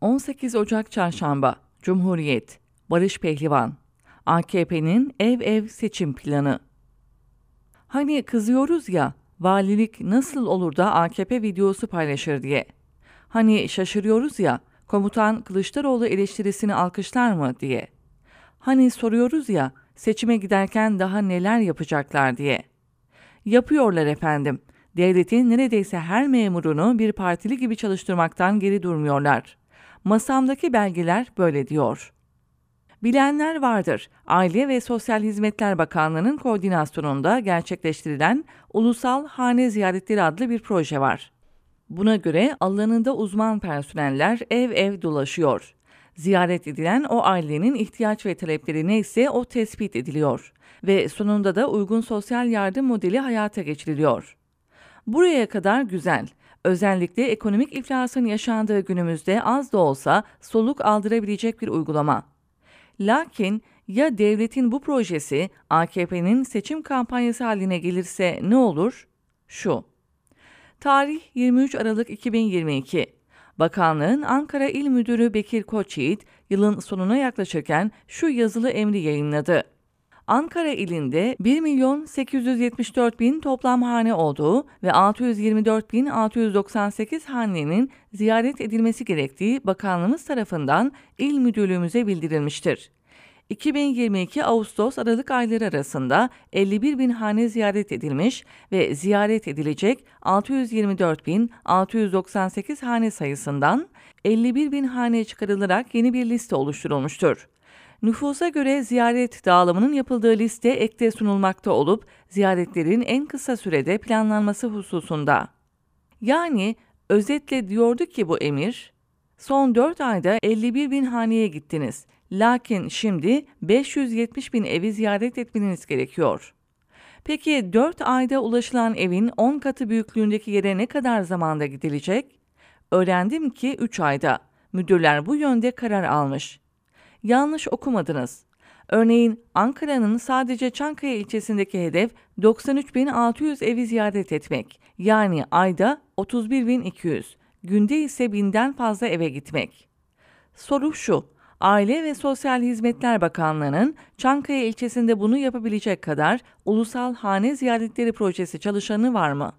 18 Ocak Çarşamba Cumhuriyet Barış Pehlivan AKP'nin ev ev seçim planı Hani kızıyoruz ya valilik nasıl olur da AKP videosu paylaşır diye. Hani şaşırıyoruz ya komutan Kılıçdaroğlu eleştirisini alkışlar mı diye. Hani soruyoruz ya seçime giderken daha neler yapacaklar diye. Yapıyorlar efendim. Devletin neredeyse her memurunu bir partili gibi çalıştırmaktan geri durmuyorlar. Masamdaki belgeler böyle diyor. Bilenler vardır. Aile ve Sosyal Hizmetler Bakanlığı'nın koordinasyonunda gerçekleştirilen Ulusal Hane Ziyaretleri adlı bir proje var. Buna göre alanında uzman personeller ev ev dolaşıyor. Ziyaret edilen o ailenin ihtiyaç ve talepleri neyse o tespit ediliyor ve sonunda da uygun sosyal yardım modeli hayata geçiriliyor. Buraya kadar güzel. Özellikle ekonomik iflasın yaşandığı günümüzde az da olsa soluk aldırabilecek bir uygulama. Lakin ya devletin bu projesi AKP'nin seçim kampanyası haline gelirse ne olur? Şu. Tarih 23 Aralık 2022. Bakanlığın Ankara İl Müdürü Bekir Koçyiğit yılın sonuna yaklaşırken şu yazılı emri yayınladı. Ankara ilinde 1 milyon 874 bin toplam hane olduğu ve 624 bin 698 hanenin ziyaret edilmesi gerektiği bakanlığımız tarafından il müdürlüğümüze bildirilmiştir. 2022 Ağustos-Aralık ayları arasında 51 bin hane ziyaret edilmiş ve ziyaret edilecek 624 bin 698 hane sayısından 51 bin hane çıkarılarak yeni bir liste oluşturulmuştur. Nüfusa göre ziyaret dağılımının yapıldığı liste ekte sunulmakta olup ziyaretlerin en kısa sürede planlanması hususunda. Yani özetle diyordu ki bu emir, son 4 ayda 51 bin haneye gittiniz. Lakin şimdi 570 bin evi ziyaret etmeniz gerekiyor. Peki 4 ayda ulaşılan evin 10 katı büyüklüğündeki yere ne kadar zamanda gidilecek? Öğrendim ki 3 ayda. Müdürler bu yönde karar almış yanlış okumadınız. Örneğin Ankara'nın sadece Çankaya ilçesindeki hedef 93.600 evi ziyaret etmek. Yani ayda 31.200, günde ise binden fazla eve gitmek. Soru şu, Aile ve Sosyal Hizmetler Bakanlığı'nın Çankaya ilçesinde bunu yapabilecek kadar ulusal hane ziyaretleri projesi çalışanı var mı?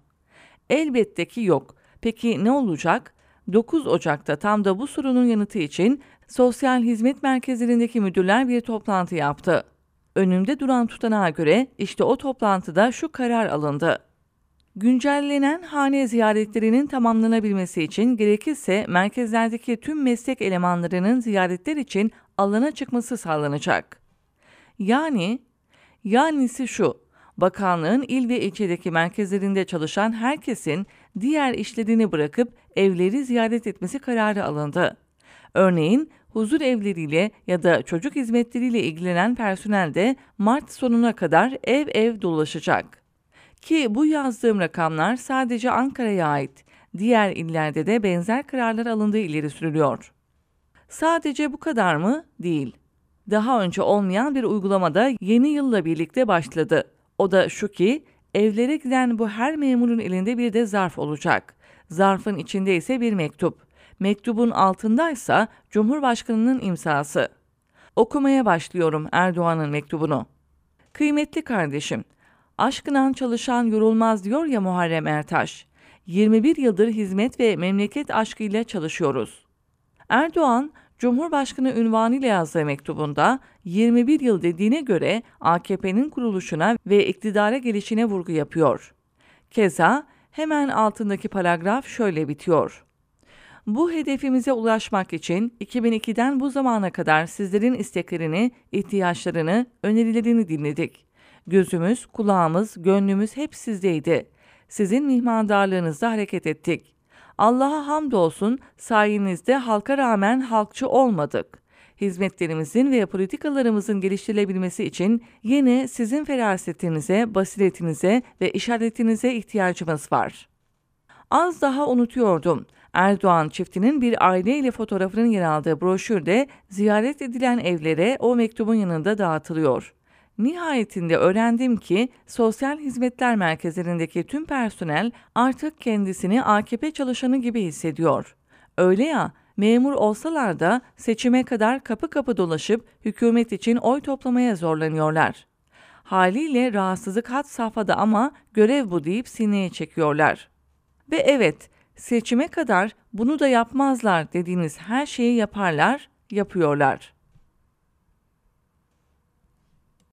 Elbette ki yok. Peki ne olacak? 9 Ocak'ta tam da bu sorunun yanıtı için Sosyal Hizmet Merkezlerindeki müdürler bir toplantı yaptı. Önümde duran tutanağa göre işte o toplantıda şu karar alındı. Güncellenen hane ziyaretlerinin tamamlanabilmesi için gerekirse merkezlerdeki tüm meslek elemanlarının ziyaretler için alana çıkması sağlanacak. Yani, yanisi şu, bakanlığın il ve ilçedeki merkezlerinde çalışan herkesin diğer işlerini bırakıp evleri ziyaret etmesi kararı alındı. Örneğin huzur evleriyle ya da çocuk hizmetleriyle ilgilenen personel de Mart sonuna kadar ev ev dolaşacak. Ki bu yazdığım rakamlar sadece Ankara'ya ait. Diğer illerde de benzer kararlar alındığı ileri sürülüyor. Sadece bu kadar mı? Değil. Daha önce olmayan bir uygulamada yeni yılla birlikte başladı. O da şu ki evlere giden bu her memurun elinde bir de zarf olacak. Zarfın içinde ise bir mektup. Mektubun altındaysa Cumhurbaşkanının imzası. Okumaya başlıyorum Erdoğan'ın mektubunu. Kıymetli kardeşim, aşkınan çalışan yorulmaz diyor ya Muharrem Ertaş. 21 yıldır hizmet ve memleket aşkıyla çalışıyoruz. Erdoğan, Cumhurbaşkanı ünvanıyla yazdığı mektubunda 21 yıl dediğine göre AKP'nin kuruluşuna ve iktidara gelişine vurgu yapıyor. Keza hemen altındaki paragraf şöyle bitiyor. Bu hedefimize ulaşmak için 2002'den bu zamana kadar sizlerin isteklerini, ihtiyaçlarını, önerilerini dinledik. Gözümüz, kulağımız, gönlümüz hep sizdeydi. Sizin mihmandarlığınızda hareket ettik. Allah'a hamdolsun sayenizde halka rağmen halkçı olmadık. Hizmetlerimizin ve politikalarımızın geliştirilebilmesi için yine sizin ferasetinize, basiretinize ve işaretinize ihtiyacımız var. Az daha unutuyordum. Erdoğan çiftinin bir aileyle fotoğrafının yer aldığı broşürde ziyaret edilen evlere o mektubun yanında dağıtılıyor. Nihayetinde öğrendim ki Sosyal Hizmetler Merkezlerindeki tüm personel artık kendisini AKP çalışanı gibi hissediyor. Öyle ya, memur olsalar da seçime kadar kapı kapı dolaşıp hükümet için oy toplamaya zorlanıyorlar. Haliyle rahatsızlık hat safhada ama görev bu deyip sineye çekiyorlar. Ve evet, seçime kadar bunu da yapmazlar dediğiniz her şeyi yaparlar, yapıyorlar.